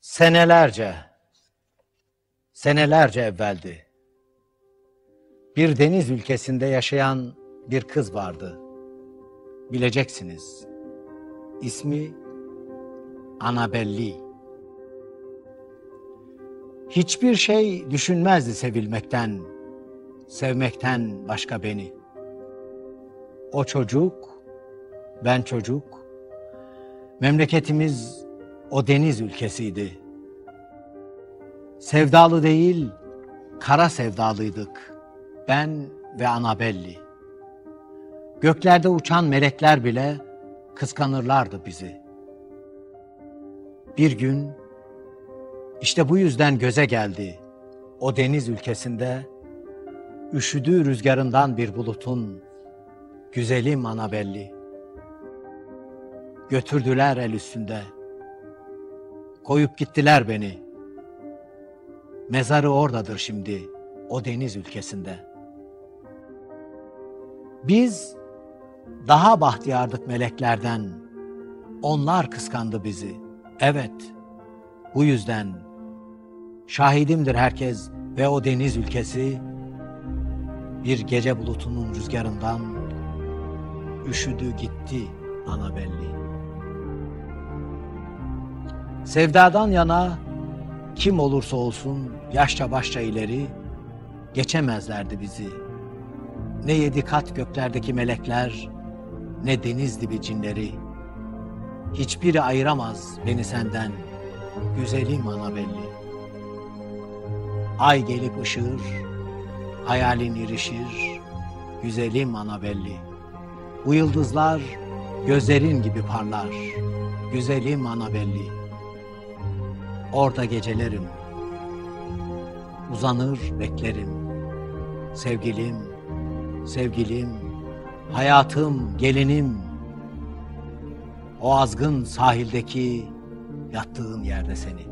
Senelerce, senelerce evveldi. Bir deniz ülkesinde yaşayan bir kız vardı. Bileceksiniz. İsmi Annabelli. Hiçbir şey düşünmezdi sevilmekten, sevmekten başka beni. O çocuk, ben çocuk, memleketimiz o deniz ülkesiydi. Sevdalı değil, kara sevdalıydık. Ben ve Anabelli. Göklerde uçan melekler bile kıskanırlardı bizi. Bir gün işte bu yüzden göze geldi o deniz ülkesinde üşüdüğü rüzgarından bir bulutun güzelim Anabelli. Götürdüler el üstünde. Koyup gittiler beni. Mezarı oradadır şimdi, o deniz ülkesinde. Biz daha bahtiyardık meleklerden. Onlar kıskandı bizi. Evet, bu yüzden şahidimdir herkes ve o deniz ülkesi bir gece bulutunun rüzgarından üşüdü gitti Anabelli. Sevdadan yana kim olursa olsun yaşça başça ileri geçemezlerdi bizi. Ne yedi kat göklerdeki melekler ne deniz dibi cinleri. Hiçbiri ayıramaz beni senden güzelim Anabelli. Ay gelip ışığır, hayalin irişir, güzelim Anabelli. Bu yıldızlar gözlerin gibi parlar, güzelim Anabelli. Orada gecelerim. Uzanır beklerim. Sevgilim, sevgilim, hayatım, gelinim. O azgın sahildeki yattığın yerde seni.